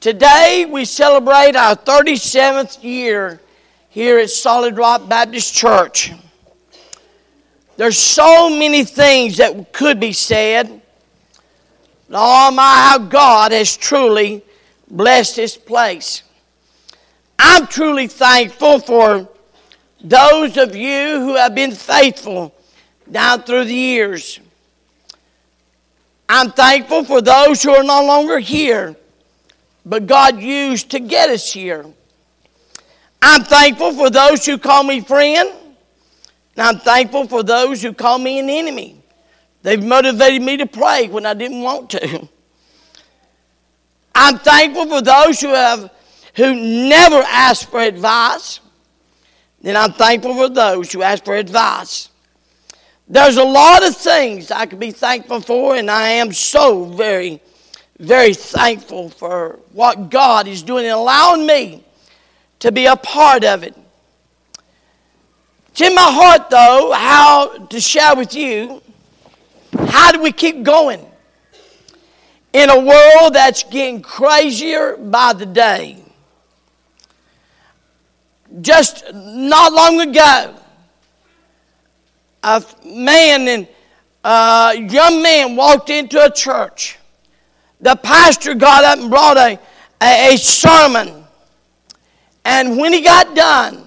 Today we celebrate our 37th year here at Solid Rock Baptist Church. There's so many things that could be said. Oh my, how God has truly blessed this place. I'm truly thankful for those of you who have been faithful down through the years. I'm thankful for those who are no longer here, but God used to get us here. I'm thankful for those who call me friend, and I'm thankful for those who call me an enemy. They've motivated me to pray when I didn't want to. I'm thankful for those who have who never ask for advice. Then I'm thankful for those who ask for advice. There's a lot of things I could be thankful for, and I am so very, very thankful for what God is doing and allowing me to be a part of it. It's in my heart, though, how to share with you how do we keep going in a world that's getting crazier by the day. Just not long ago, a man and a young man walked into a church. The pastor got up and brought a, a, a sermon. And when he got done,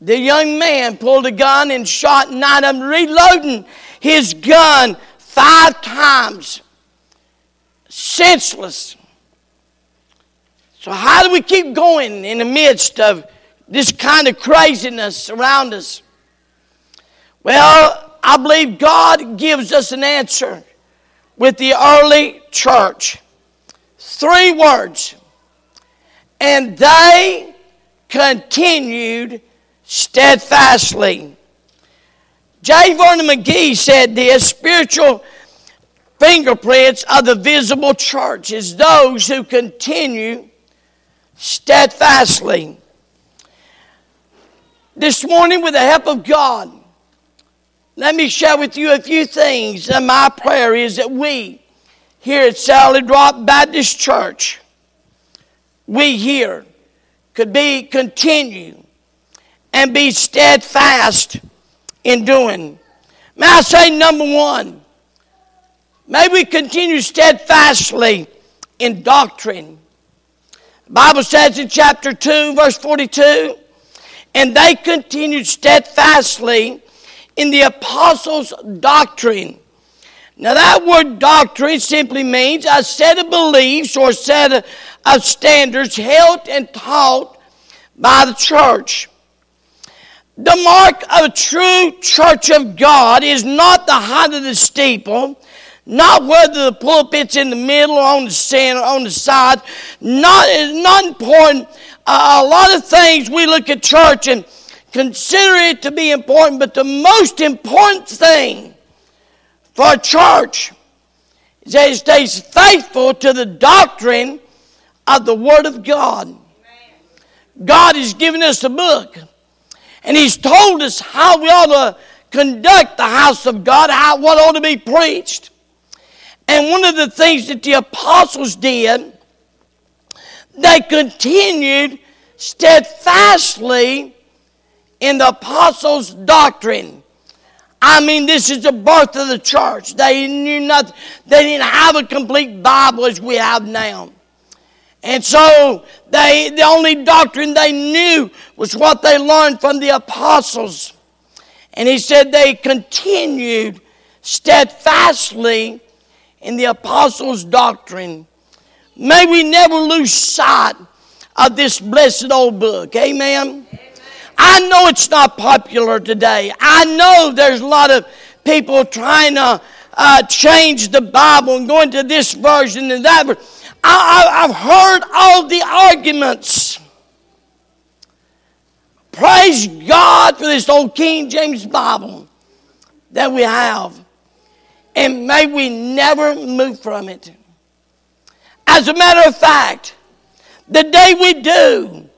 the young man pulled a gun and shot nine of them, reloading his gun five times. Senseless. So, how do we keep going in the midst of this kind of craziness around us? Well, I believe God gives us an answer with the early church. Three words. And they continued steadfastly. J. Vernon McGee said this spiritual fingerprints of the visible church is those who continue steadfastly. This morning, with the help of God, let me share with you a few things. And my prayer is that we here at Solid Rock Baptist Church, we here could be continue and be steadfast in doing. May I say number one, may we continue steadfastly in doctrine. The Bible says in chapter 2, verse 42, and they continued steadfastly in the apostles' doctrine. Now, that word doctrine simply means a set of beliefs or set of standards held and taught by the church. The mark of a true church of God is not the height of the steeple, not whether the pulpit's in the middle or on the center, on the side. Not, not important. Uh, a lot of things we look at church and consider it to be important, but the most important thing for a church is that it stays faithful to the doctrine of the Word of God. God has given us a book, and He's told us how we ought to conduct the house of God, how what ought to be preached. And one of the things that the apostles did, they continued steadfastly in the apostles' doctrine. I mean, this is the birth of the church. They knew nothing. They didn't have a complete Bible as we have now. And so they the only doctrine they knew was what they learned from the apostles. And he said they continued steadfastly in the apostles' doctrine. May we never lose sight of this blessed old book. Amen. I know it's not popular today. I know there's a lot of people trying to uh, change the Bible and going to this version and that. Version. I, have heard all the arguments. Praise God for this old King James Bible that we have. And may we never move from it. As a matter of fact, the day we do,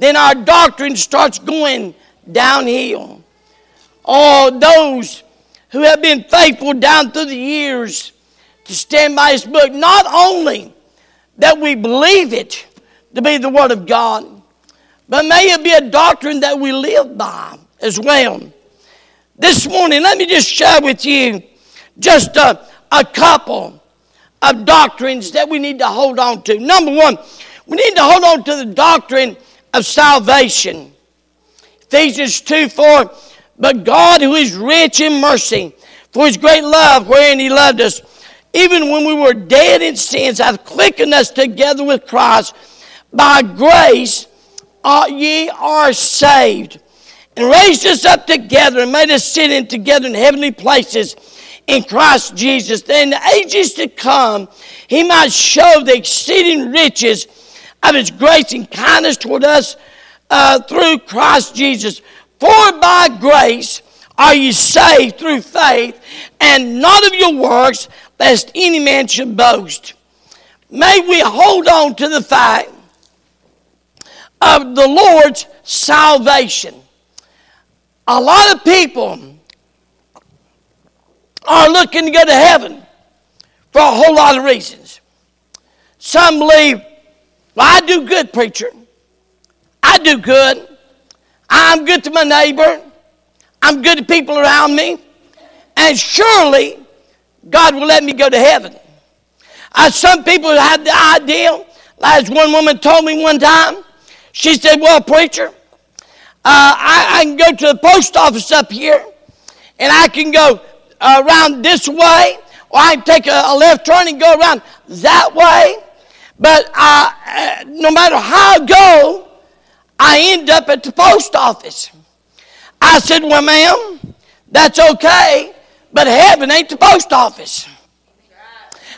then our doctrine starts going downhill. All those who have been faithful down through the years to stand by His book, not only that we believe it to be the Word of God, but may it be a doctrine that we live by as well. This morning, let me just share with you just a, a couple of doctrines that we need to hold on to. Number one, we need to hold on to the doctrine of salvation. Ephesians 2 4. But God, who is rich in mercy, for his great love wherein he loved us, even when we were dead in sins, hath quickened us together with Christ. By grace are ye are saved, and raised us up together and made us sit in together in heavenly places in Christ Jesus, that in the ages to come he might show the exceeding riches of his grace and kindness toward us uh, through Christ Jesus. For by grace are you saved through faith, and not of your works, lest any man should boast. May we hold on to the fact of the Lord's salvation. A lot of people are looking to go to heaven for a whole lot of reasons. Some believe, well, I do good, preacher. I do good. I'm good to my neighbor. I'm good to people around me. And surely God will let me go to heaven. Uh, some people have the idea, as one woman told me one time, she said, Well, preacher, uh, I, I, can go to the post office up here and I can go uh, around this way, or I can take a, a, left turn and go around that way. But uh, uh, no matter how I go, I end up at the post office. I said, Well, ma'am, that's okay, but heaven ain't the post office.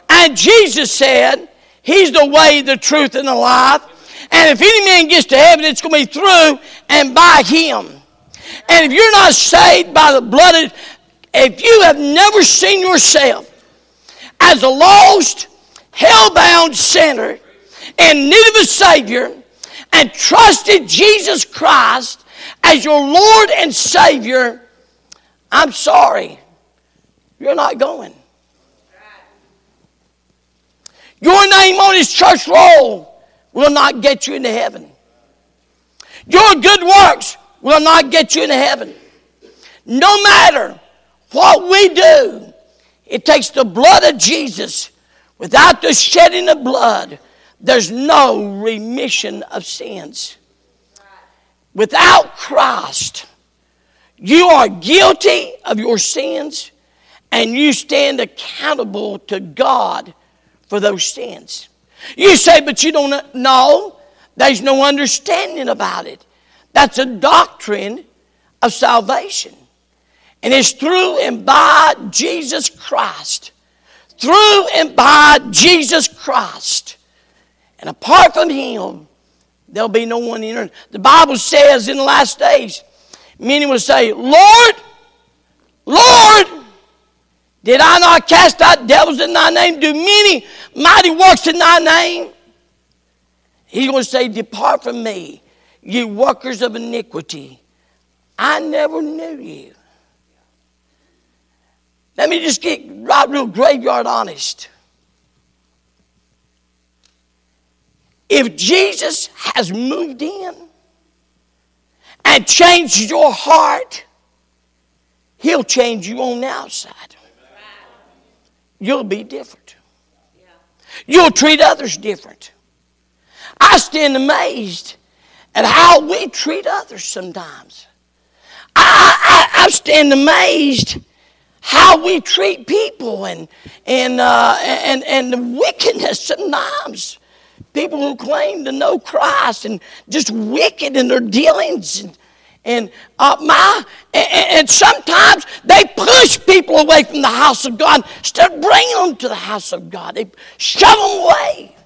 And Jesus said, He's the way, the truth, and the life. And if any man gets to heaven, it's going to be through and by Him. And if you're not saved by the blood of, if you have never seen yourself as a lost, hell-bound sinner in need of a Savior, and trusted Jesus Christ as your Lord and Savior, I'm sorry, you're not going. Your name on his church roll will not get you into heaven. Your good works will not get you into heaven. No matter what we do, it takes the blood of Jesus. Without the shedding of blood, there's no remission of sins. Without Christ, you are guilty of your sins and you stand accountable to God for those sins. You say, but you don't know. There's no understanding about it. That's a doctrine of salvation. And it's through and by Jesus Christ. Through and by Jesus Christ and apart from him, there'll be no one in earth. The Bible says in the last days, many will say, Lord, Lord, did I not cast out devils in thy name? Do many mighty works in thy name? He's going to say, Depart from me, ye workers of iniquity. I never knew you. Let me just get right real graveyard honest. If Jesus has moved in and changed your heart, He'll change you on the outside. You'll be different. You'll treat others different. I stand amazed at how we treat others sometimes. I, I, I stand amazed how we treat people and, and, uh, and, and the wickedness sometimes people who claim to know Christ and just wicked in their dealings and and uh, my and, and, sometimes they push people away from the house of God instead of bringing them to the house of God. They shove them away.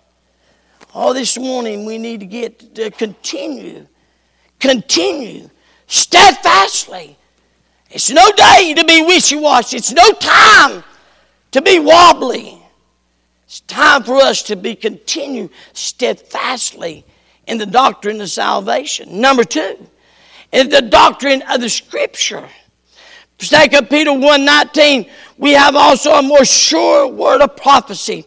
Oh, this morning we need to get to continue, continue steadfastly. It's no day to be wishy-washy. It's no time to be wobbly. It's time for us to be continue steadfastly in the doctrine of salvation. Number two, in the doctrine of the Scripture. 2 Peter 1.19, we have also a more sure word of prophecy,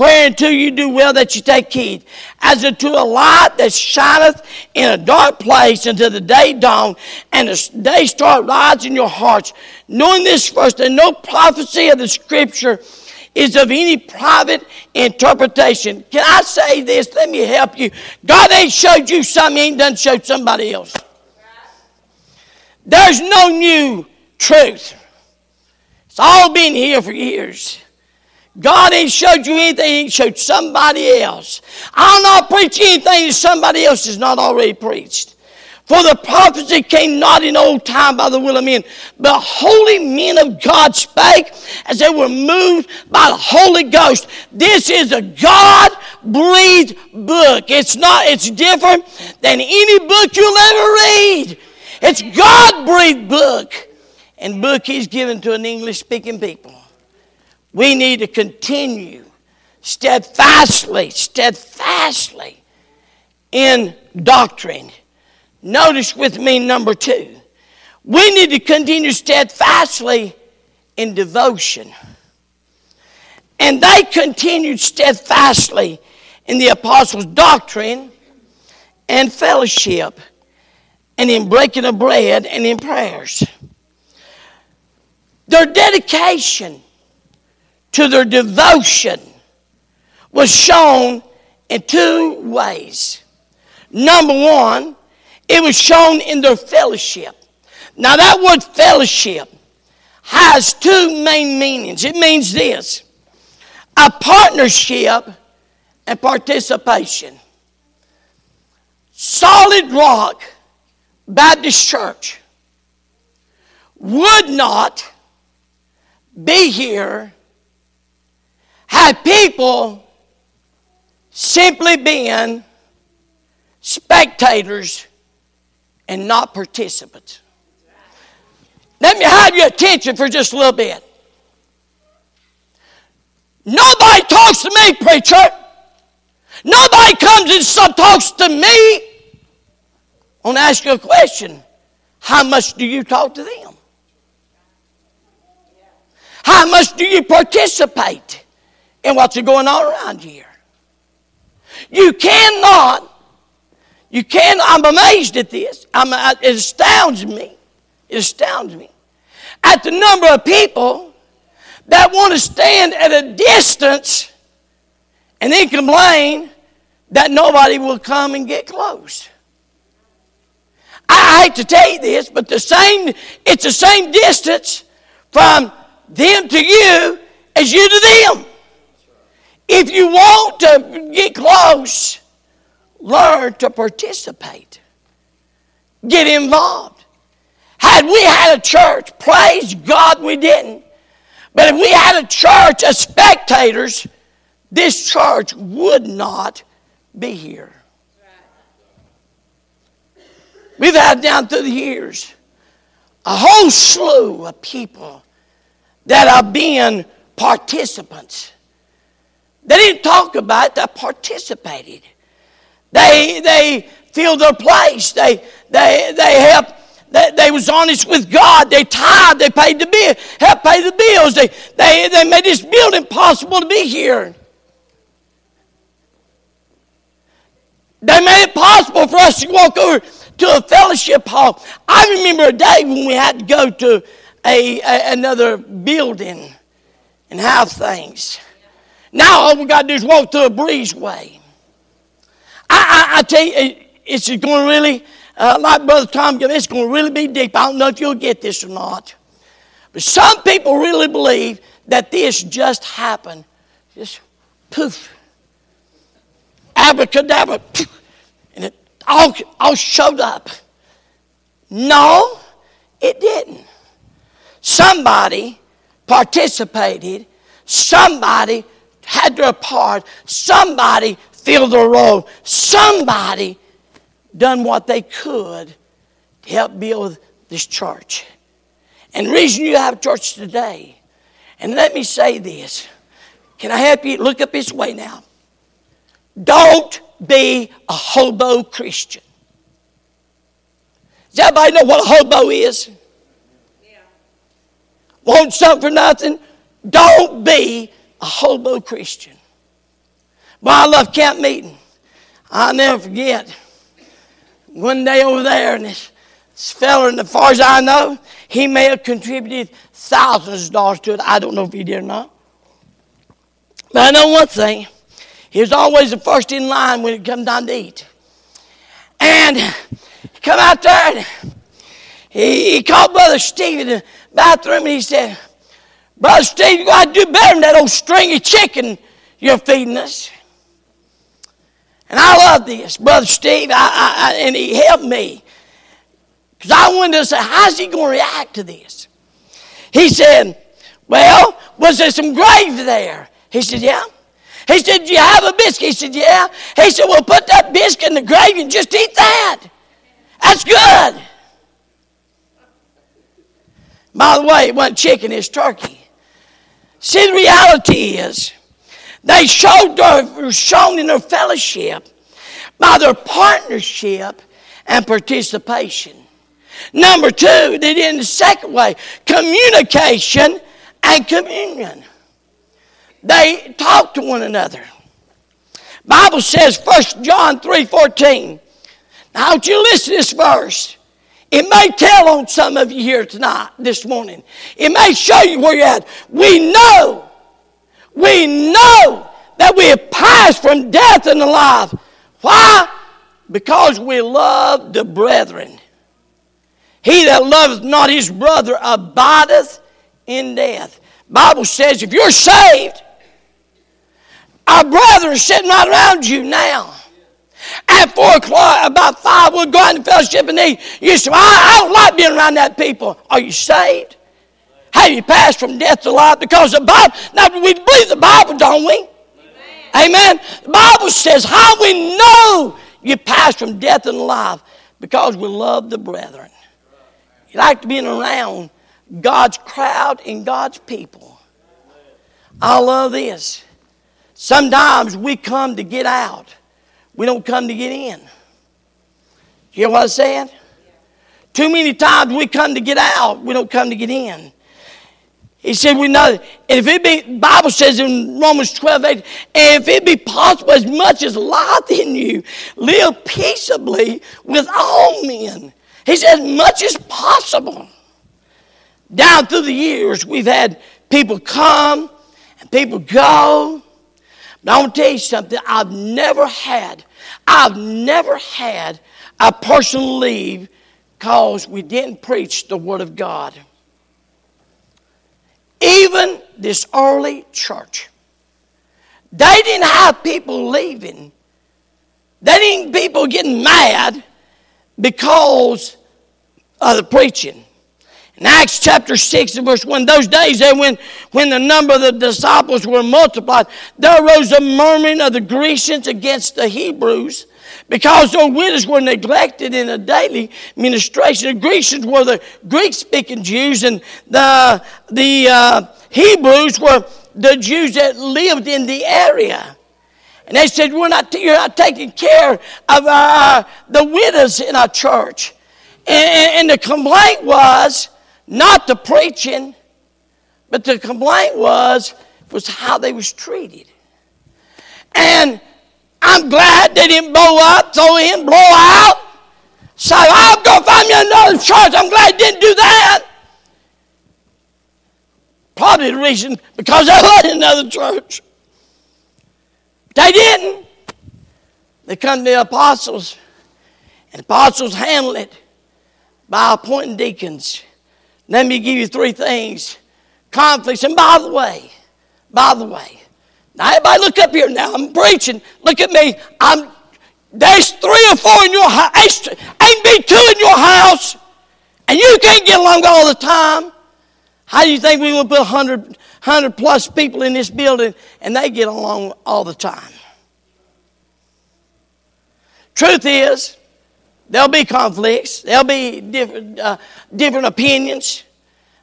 whereunto you do well that you take heed, as unto a light that shineth in a dark place until the day dawn and the day star rise in your hearts. Knowing this first, that no prophecy of the scripture is of any private interpretation. Can I say this? Let me help you. God ain't showed you something he ain't done showed somebody else. There's no new truth. It's all been here for years. God ain't showed you anything, He showed somebody else. I'll not preach anything that somebody else has not already preached. For the prophecy came not in old time by the will of men, but holy men of God spake as they were moved by the Holy Ghost. This is a God breathed book. It's not, it's different than any book you'll ever read. It's God breathed book. And book He's given to an English speaking people. We need to continue steadfastly, steadfastly in doctrine Notice with me number two. We need to continue steadfastly in devotion. And they continued steadfastly in the apostles' doctrine and fellowship, and in breaking of bread and in prayers. Their dedication to their devotion was shown in two ways. Number one, it was shown in their fellowship. Now, that word fellowship has two main meanings. It means this a partnership and participation. Solid Rock Baptist Church would not be here had people simply been spectators and not participants. Let me have your attention for just a little bit. Nobody talks to me, preacher. Nobody comes and talks to me. I want to ask you a question. How much do you talk to them? How much do you participate in what's going on around here? You cannot you can, I'm amazed at this. I'm, it astounds me. It astounds me. At the number of people that want to stand at a distance and then complain that nobody will come and get close. I hate to tell you this, but the same, it's the same distance from them to you as you to them. If you want to get close, learn to participate, get involved. Had we had a church, praise God we didn't, but if we had a church of spectators, this church would not be here. We've had down through the years a whole slew of people that have been participants. They didn't talk about it, they participated. They, they filled their place. They, they, they helped. They, they was honest with God. They tithed. They paid the bill. Helped pay the bills. They, they, they made this building possible to be here. They made it possible for us to walk over to a fellowship hall. I remember a day when we had to go to a, a another building and have things. Now all we got to do is walk through a breezeway. I, I, I tell you, it's going to really, uh, like Brother Tom, it's going to really be deep. I don't know if you'll get this or not. But some people really believe that this just happened. Just poof. Abracadabra. Poof, and it all, all showed up. No, it didn't. Somebody participated. Somebody had their part. Somebody filled the role. Somebody done what they could to help build this church. And the reason you have church today, and let me say this. Can I help you? Look up this way now. Don't be a hobo Christian. Does everybody know what a hobo is? Yeah. Want something for nothing? Don't be a hobo Christian. But I love camp meeting. I'll never forget. One day over there, and this, fella, and as far as I know, he may have contributed thousands of dollars to it. I don't know if he did or not. But I know one thing. He was always the first in line when it come time to eat. And come out there and he, he called Brother Steve in the bathroom and he said, Brother Steve, you got to do better than that old stringy chicken you're feeding us. And I love this. Brother Steve, I, I, I, and he helped me. Because I wanted to say, how's he going to react to this? He said, Well, was there some gravy there? He said, Yeah. He said, Do you have a biscuit? He said, Yeah. He said, Well, put that biscuit in the gravy and just eat that. That's good. By the way, it wasn't chicken, it's turkey. See, the reality is, they showed their, shown in their fellowship by their partnership and participation. Number two, they did in the second way communication and communion. They talk to one another. Bible says 1 John 3 14. Now, I you listen to this verse. It may tell on some of you here tonight, this morning. It may show you where you're at. We know, we know that we have passed from death into life. Why? Because we love the brethren. He that loveth not his brother abideth in death. Bible says if you're saved, our brethren sitting right around you now. At four o'clock, about five, we'll go out in fellowship and eat. You say, I, I don't like being around that people. Are you saved? Have you passed from death to life? Because the Bible, now we believe the Bible, don't we? Amen. Amen. The Bible says how we know you passed from death to life because we love the brethren. You like to be around God's crowd and God's people. I love this. Sometimes we come to get out. We don't come to get in. You hear what I'm saying? Too many times we come to get out, we don't come to get in. He said, We know. And if it be, Bible says in Romans 12, 8, if it be possible, as much as lieth in you, live peaceably with all men. He said, as much as possible. Down through the years, we've had people come and people go. But I want to tell you something. I've never had, I've never had a person leave because we didn't preach the Word of God. Even this early church, they didn't have people leaving. They didn't people getting mad because of the preaching. In Acts chapter 6 and verse 1, those days there when, when the number of the disciples were multiplied, there arose a murmuring of the Grecians against the Hebrews because their widows were neglected in the daily ministration. The Grecians were the Greek speaking Jews, and the, the uh, Hebrews were the Jews that lived in the area. And they said, We're not, You're not taking care of our, the widows in our church. And, and the complaint was, not the preaching, but the complaint was was how they was treated. And I'm glad they didn't blow up, throw in, blow out. So going to find me another church. I'm glad they didn't do that. Probably the reason because there was another church. They didn't. They come to the apostles, and the apostles handled it by appointing deacons let me give you three things conflicts. And by the way, by the way, now everybody look up here now. I'm preaching. Look at me. I'm there's three or four in your house. Ain't be two in your house, and you can't get along all the time. How do you think we will put 100, 100 plus people in this building and they get along all the time? Truth is, There'll be conflicts. There'll be different, uh, different opinions.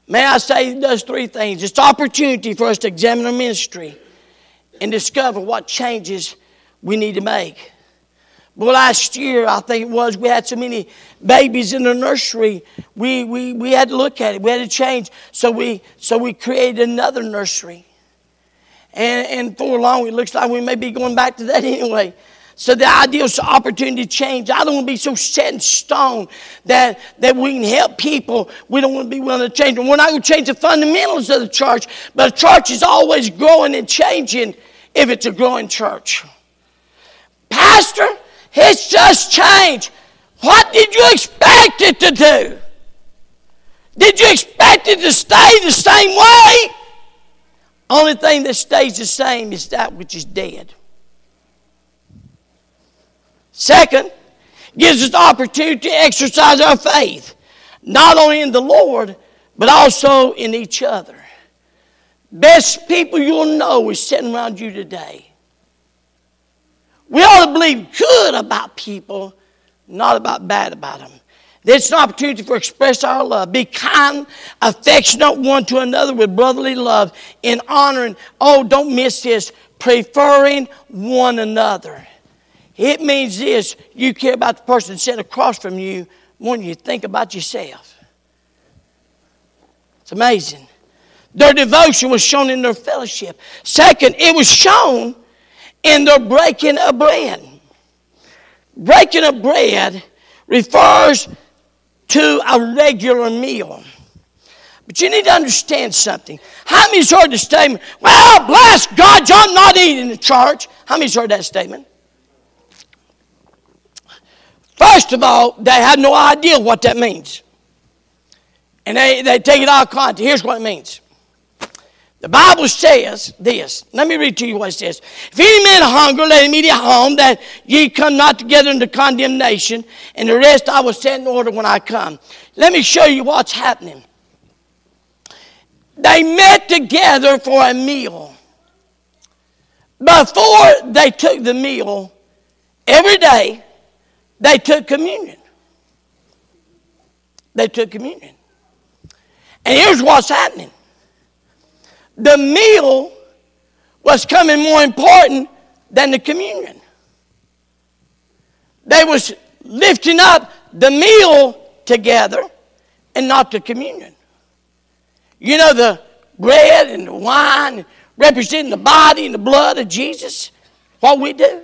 May I say does three things. It's opportunity for us to examine our ministry and discover what changes we need to make. But last year, I think it was, we had so many babies in the nursery. We, we, we had to look at it. We had to change. So we, so we created another nursery. And, and for long, it looks like we may be going back to that anyway. So the ideal opportunity to change. I don't want to be so set in stone that, that we can help people. We don't want to be willing to change them. We're not going to change the fundamentals of the church, but a church is always growing and changing if it's a growing church. Pastor, it's just change. What did you expect it to do? Did you expect it to stay the same way? Only thing that stays the same is that which is dead. Second, gives us the opportunity to exercise our faith, not only in the Lord, but also in each other. Best people you'll know is sitting around you today. We ought to believe good about people, not about bad about them. Is an opportunity for express our love. Be kind, affectionate one to another with brotherly love, in honoring, oh, don't miss this, preferring one another. It means this you care about the person sitting across from you more than you think about yourself. It's amazing. Their devotion was shown in their fellowship. Second, it was shown in their breaking of bread. Breaking of bread refers to a regular meal. But you need to understand something. How many's heard the statement, well, bless God, I'm not eating in church? How many's heard that statement? First of all, they have no idea what that means. And they, they take it out of context. Here's what it means. The Bible says this. Let me read to you what it says. If any man hunger, let him eat at home, that ye come not together into condemnation, and the rest I will set in order when I come. Let me show you what's happening. They met together for a meal. Before they took the meal, every day they took communion. They took communion. And here's what's happening the meal was coming more important than the communion. They was lifting up the meal together and not the communion. You know the bread and the wine representing the body and the blood of Jesus, what we do.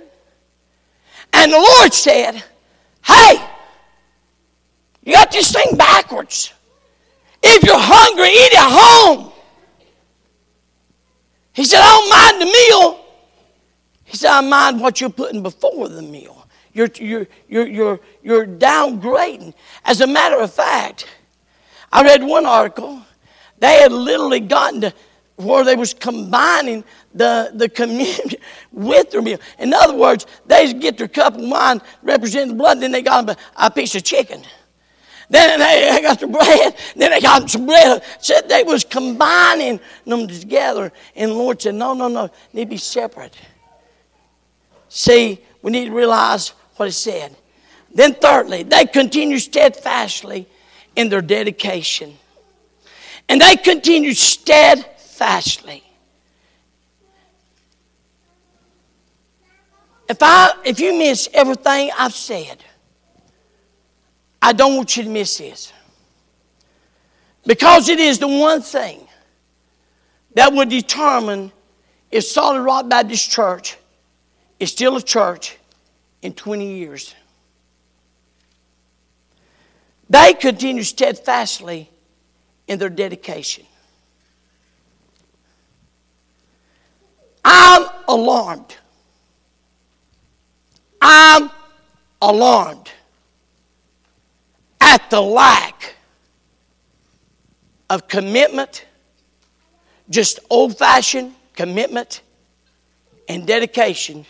And the Lord said, Hey, you got this thing backwards. If you're hungry, eat at home. He said, I don't mind the meal. He said, I mind what you're putting before the meal. You're, you're, you're, you're, you're downgrading. As a matter of fact, I read one article. They had literally gotten to where they was combining the, the communion with their meal. In other words, they get their cup of wine representing the blood, then they got them a, a piece of chicken. Then they got the bread. Then they got some bread. Said they was combining them together. And the Lord said, no, no, no. Need to be separate. See, we need to realize what it said. Then thirdly, they continue steadfastly in their dedication. And they continue steadfastly. If I if you miss everything I've said, I don't want you to miss this. Because it is the one thing that will determine if Solid Rock Baptist Church is still a church in 20 years. They continue steadfastly in their dedication. I'm alarmed. I'm alarmed at the lack of commitment, just old fashioned commitment and dedication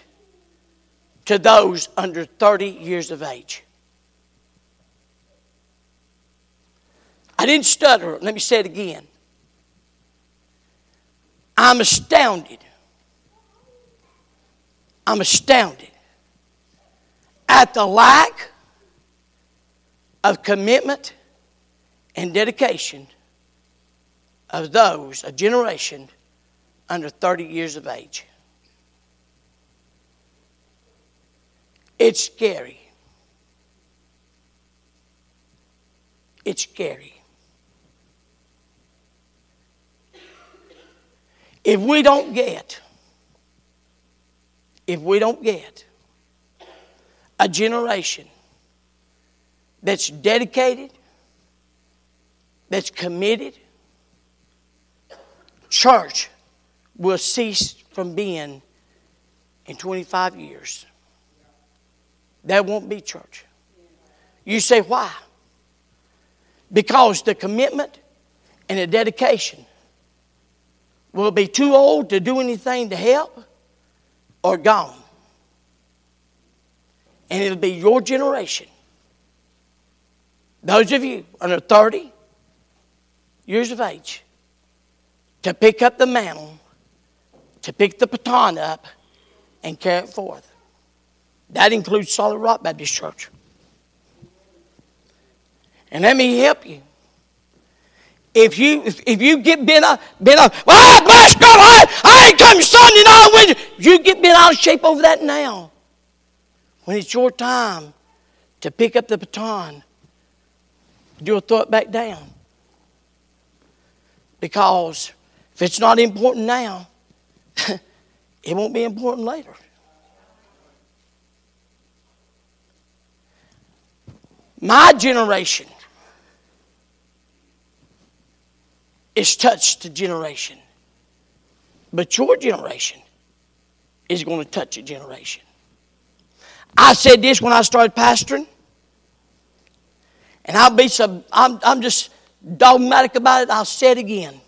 to those under 30 years of age. I didn't stutter. Let me say it again. I'm astounded. I'm astounded at the lack of commitment and dedication of those, a generation under 30 years of age. It's scary. It's scary. If we don't get if we don't get a generation that's dedicated, that's committed, church will cease from being in 25 years. That won't be church. You say, why? Because the commitment and the dedication will be too old to do anything to help or gone. And it'll be your generation. Those of you under 30 years of age to pick up the mantle, to pick the baton up, and carry it forth. That includes Solid Rock Baptist Church. And let me help you. If you if, you get bent up, bent up, well, ah, bless God, I, I ain't coming Sunday night with you. You get bent out of shape over that now. When it's your time to pick up the baton, you'll throw it back down. Because if it's not important now, it won't be important later. My generation is touched a generation. But your generation is going to touch a generation. I said this when I started pastoring, and I'll be some, I'm, I'm just dogmatic about it. I'll say it again.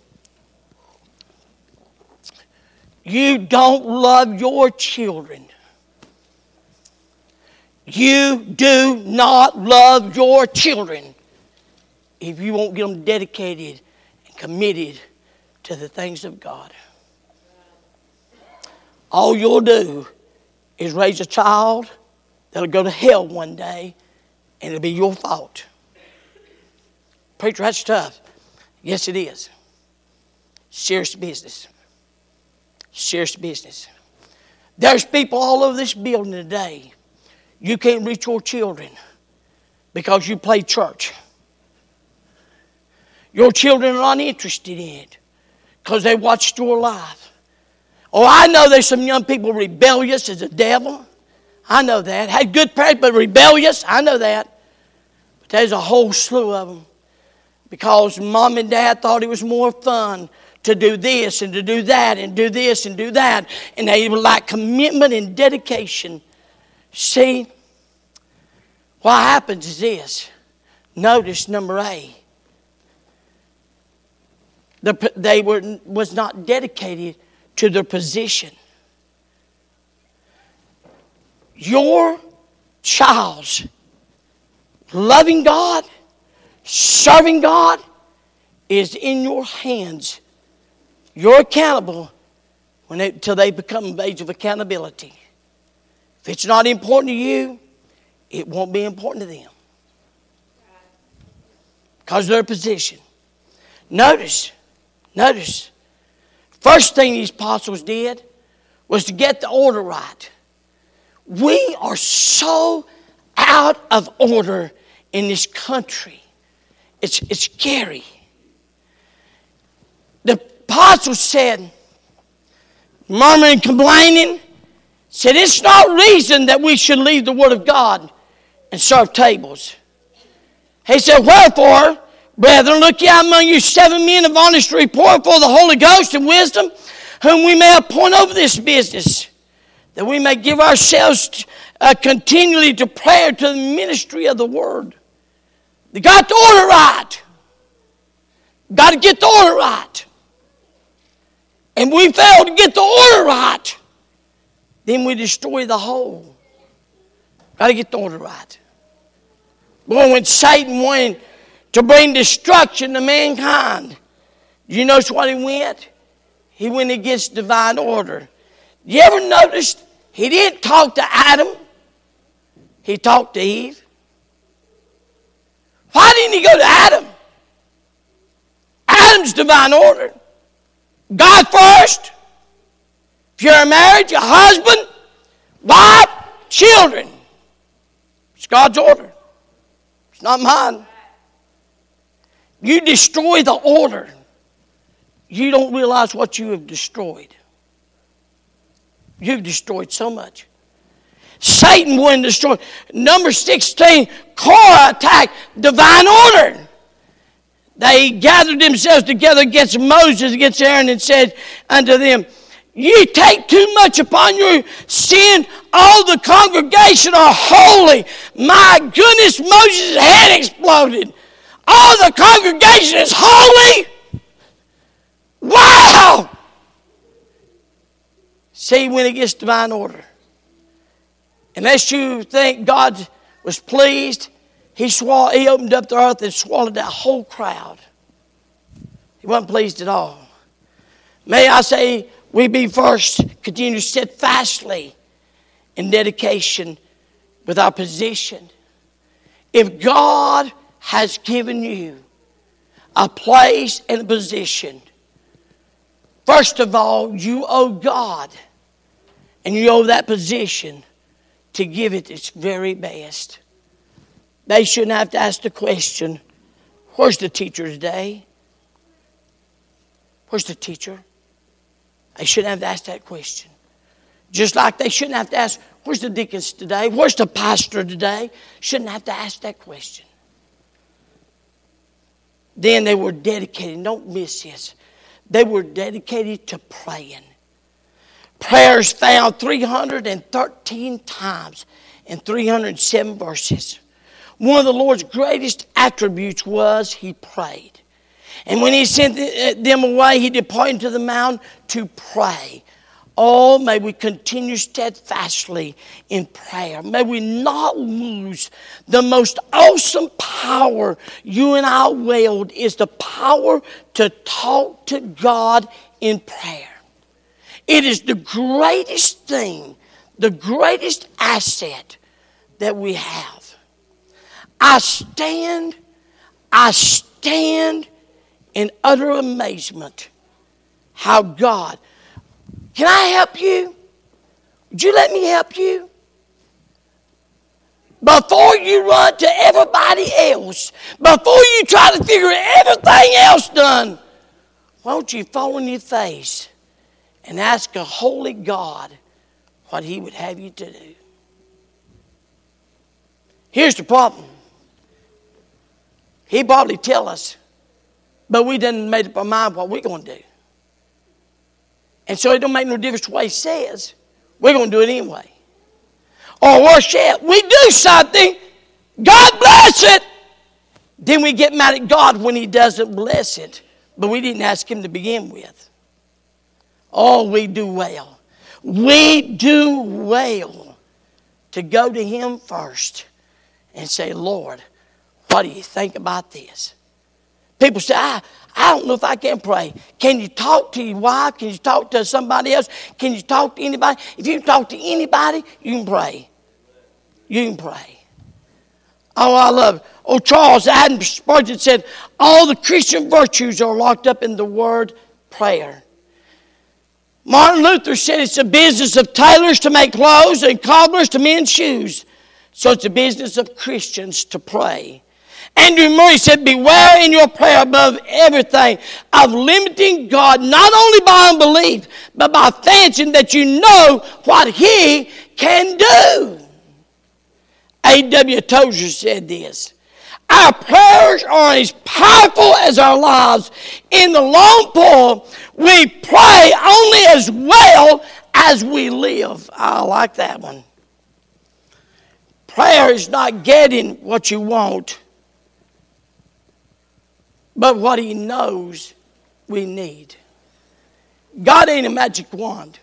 You don't love your children. You do not love your children if you won't get them dedicated committed to the things of God. All you'll do is raise a child that'll go to hell one day, and it'll be your fault. Preacher, that's tough. Yes, it is. Serious business. Serious business. There's people all over this building today. You can't reach your children because you play church. Your children are not interested in it because they watched your life. Oh, I know there's some young people rebellious as a devil. I know that. Had good parents, but rebellious. I know that. But there's a whole slew of them because mom and dad thought it was more fun to do this and to do that and do this and do that. And they lack commitment and dedication. See, what happens is this. Notice number A the, they were, was not dedicated to their position. Your child's loving God, serving God, is in your hands. You're accountable when they, until they become of age of accountability. If it's not important to you, it won't be important to them because of their position. Notice, Notice, first thing these apostles did was to get the order right. We are so out of order in this country. It's, it's scary. The apostles said, murmuring, complaining, said, It's not reason that we should leave the Word of God and serve tables. He said, Wherefore, Brethren, look ye among you seven men of honest report for the Holy Ghost and wisdom, whom we may appoint over this business, that we may give ourselves uh, continually to prayer to the ministry of the word. They got the order right. Got to get the order right. And we fail to get the order right, then we destroy the whole. Got to get the order right. Boy, when Satan went to bring destruction to mankind. You notice what he went? He went against divine order. You ever notice he didn't talk to Adam? He talked to Eve. Why didn't he go to Adam? Adam's divine order. God first. If you're a marriage, a husband, wife, children. It's God's order. It's not mine. You destroy the order. You don't realize what you have destroyed. You've destroyed so much. Satan wouldn't destroy. Number 16, Korah attacked divine order. They gathered themselves together against Moses, against Aaron, and said unto them, You take too much upon your sin. All the congregation are holy. My goodness, Moses' head exploded. All the congregation is holy. Wow! See, when it gets divine order, unless you think God was pleased, he, swallowed, he opened up the earth and swallowed that whole crowd. He wasn't pleased at all. May I say, we be first, continue steadfastly in dedication with our position. If God has given you a place and a position, first of all, you owe God and you owe that position to give it its very best. They shouldn't have to ask the question, Where's the teacher today? Where's the teacher? They shouldn't have to ask that question. Just like they shouldn't have to ask, Where's the deacons today? Where's the pastor today? Shouldn't have to ask that question. Then they were dedicated, don't miss this. They were dedicated to praying. Prayers found 313 times in 307 verses. One of the Lord's greatest attributes was he prayed. And when he sent uh, them away, he departed to the mountain to pray. Oh, may we continue steadfastly in prayer. May we not lose the most awesome power you and I wield is the power to talk to God in prayer. It is the greatest thing, the greatest asset that we have. I stand, I stand in utter amazement how God. Can I help you? Would you let me help you? Before you run to everybody else, before you try to figure everything else done, why don't you fall on your face and ask a holy God what He would have you to do? Here's the problem he probably tell us, but we didn't make up our mind what we're going to do. And so it don't make no difference what he says. We're going to do it anyway. Or worse yet, we do something, God bless it. Then we get mad at God when he doesn't bless it. But we didn't ask him to begin with. Oh, we do well. We do well to go to him first and say, Lord, what do you think about this? People say, I, I don't know if I can pray. Can you talk to your wife? Can you talk to somebody else? Can you talk to anybody? If you talk to anybody, you can pray. You can pray. Oh, I love it. Oh, Charles Haddon Spurgeon said, all the Christian virtues are locked up in the word prayer. Martin Luther said it's the business of tailors to make clothes and cobblers to mend shoes. So it's the business of Christians to pray. Andrew Murray said, Beware in your prayer above everything of limiting God not only by unbelief, but by fancying that you know what He can do. A.W. Tozer said this Our prayers are as powerful as our lives. In the long pull, we pray only as well as we live. I like that one. Prayer is not getting what you want but what He knows we need. God ain't a magic wand.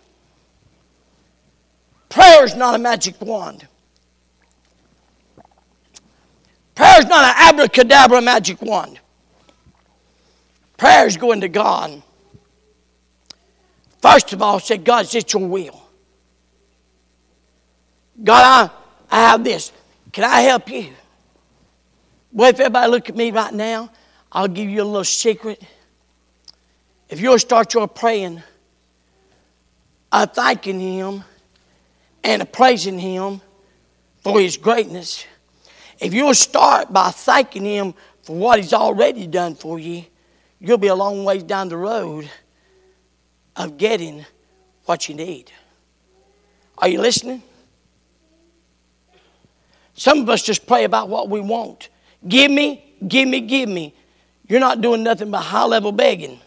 Prayer is not a magic wand. Prayer is not an abracadabra magic wand. Prayer is going to God. First of all, say, God, is it your will? God, I, I have this. Can I help you? Well, if everybody look at me right now, I'll give you a little secret. If you'll start your praying, uh, thanking Him and praising Him for His greatness, if you'll start by thanking Him for what He's already done for you, you'll be a long ways down the road of getting what you need. Are you listening? Some of us just pray about what we want. Give me, give me, give me. You're not doing nothing but high level begging.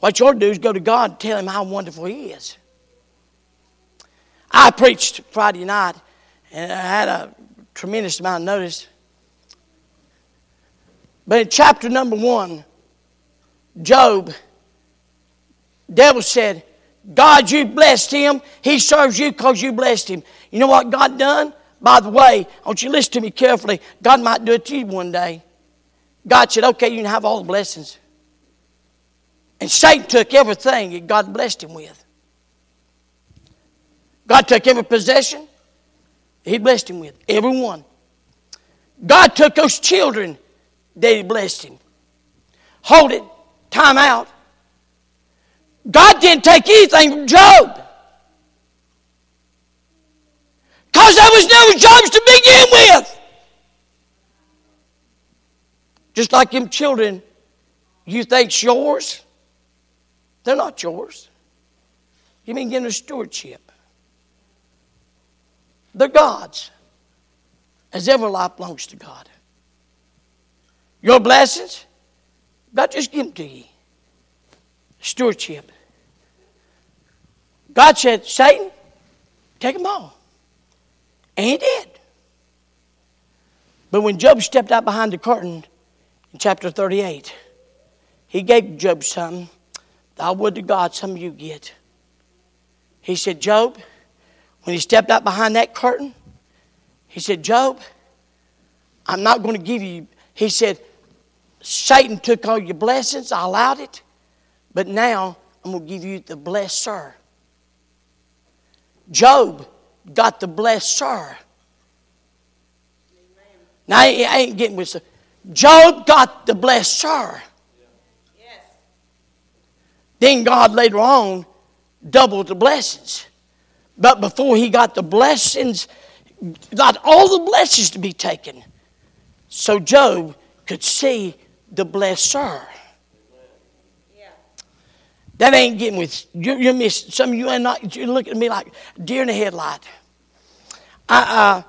What you ought to do is go to God and tell Him how wonderful He is. I preached Friday night, and I had a tremendous amount of notice. But in chapter number one, Job, devil said, God, you blessed him. He serves you because you blessed him. You know what God done? By the way, I want you to listen to me carefully. God might do it to you one day. God said, okay, you can have all the blessings. And Satan took everything that God blessed him with. God took every possession He blessed him with, every one. God took those children that He blessed him. Hold it, time out. God didn't take anything from Job. Because that was never Job's to begin with. Just like them children, you think's yours. They're not yours. You mean getting a stewardship. They're God's. As every life belongs to God. Your blessings, God just give them to you. Stewardship. God said, Satan, take them all. And he did. But when Job stepped out behind the curtain in chapter 38, he gave Job some. I would to God some of you get. He said, Job, when he stepped out behind that curtain, he said, Job, I'm not going to give you. He said, Satan took all your blessings, I allowed it, but now I'm going to give you the blesser. Job got the blesser. Now, I ain't getting with Job got the blesser. Yes. Then God later on doubled the blessings. But before he got the blessings, got all the blessings to be taken. So Job could see the blesser. That ain't getting with you. You're missing. Some of you are not. You're looking at me like deer in the headlight. I, uh,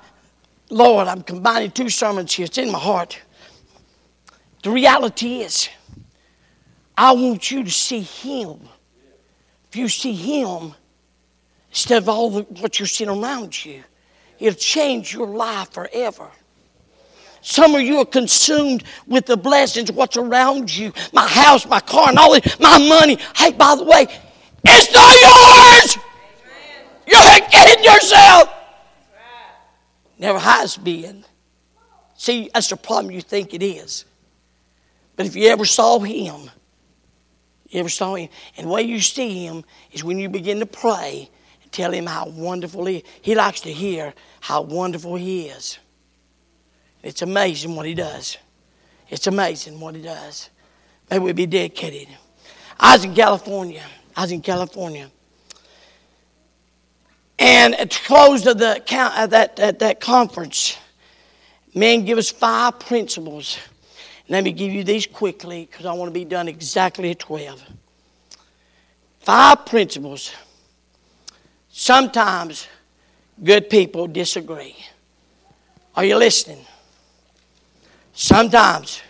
Lord, I'm combining two sermons here. It's in my heart. The reality is, I want you to see Him. If you see Him, instead of all the, what you're seeing around you. It'll change your life forever. Some of you are consumed with the blessings, what's around you my house, my car, and all this, my money. Hey, by the way, it's not yours. You're kidding yourself. Never has been. See, that's the problem you think it is. But if you ever saw him, you ever saw him, and the way you see him is when you begin to pray and Tell him how wonderful he is. He likes to hear how wonderful he is. It's amazing what he does. It's amazing what he does. Maybe we'd be dedicated. I was in California. I was in California. And at the close of the that, at that conference, men give us five principles. Let me give you these quickly because I want to be done exactly at 12. Five principles Sometimes good people disagree. Are you listening? Sometimes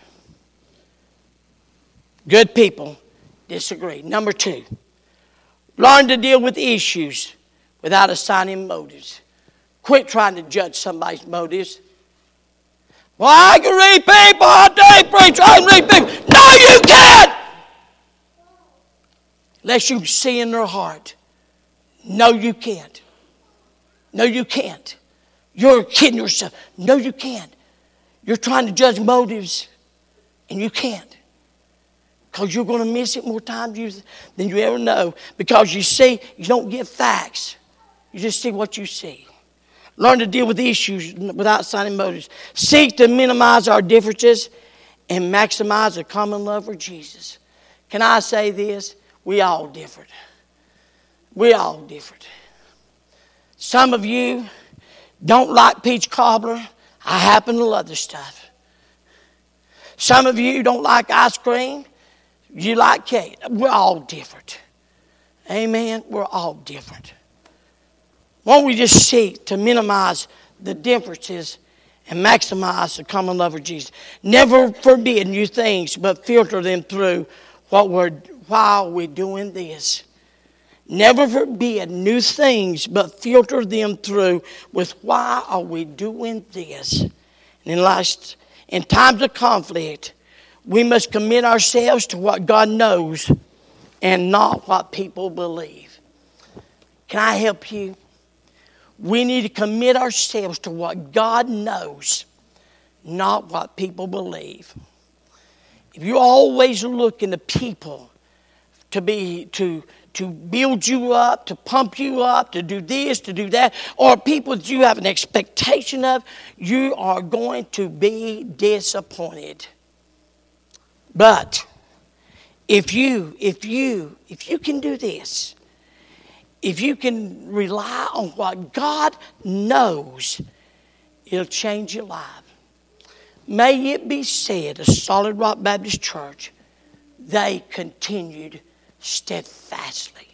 good people disagree. Number two, learn to deal with issues without assigning motives. Quit trying to judge somebody's motives. Well, I can read people all day, preacher. I can read people. No, you can't! Unless you see in their heart no, you can't. No, you can't. You're kidding yourself. No, you can't. You're trying to judge motives, and you can't. Because you're going to miss it more times than you ever know. Because you see, you don't get facts, you just see what you see. Learn to deal with issues without signing motives. Seek to minimize our differences and maximize the common love for Jesus. Can I say this? We all different. We're all different. Some of you don't like peach cobbler. I happen to love this stuff. Some of you don't like ice cream. You like cake. We're all different. Amen. We're all different. Why don't we just seek to minimize the differences and maximize the common love of Jesus? Never forbid new things, but filter them through what we're while we're doing this. Never forbid new things, but filter them through with why are we doing this? And in last, in times of conflict, we must commit ourselves to what God knows and not what people believe. Can I help you? We need to commit ourselves to what God knows, not what people believe. If you're always looking to people to be to to build you up, to pump you up, to do this, to do that, or people that you have an expectation of, you are going to be disappointed. But if you, if you, if you can do this, if you can rely on what God knows, it'll change your life. May it be said, a Solid Rock Baptist Church, they continued steadfastly.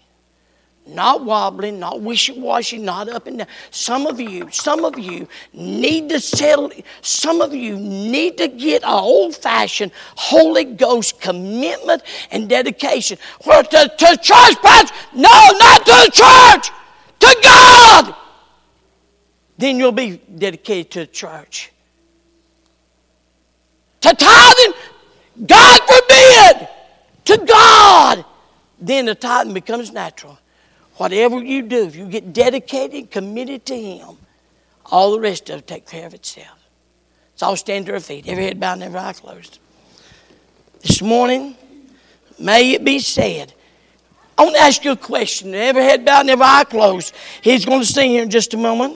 Not wobbling, not wishy washy, not up and down. Some of you, some of you need to settle, some of you need to get an old fashioned Holy Ghost commitment and dedication. Where to, to church, pastor? No, not to the church, to God. Then you'll be dedicated to the church. To tithing, God forbid, to God. Then the tithing becomes natural. Whatever you do, if you get dedicated, committed to Him, all the rest of it take care of itself. So all stand to our feet, every head bowed and every eye closed. This morning, may it be said, I want to ask you a question. Every head bowed and every eye closed. He's going to sing here in just a moment.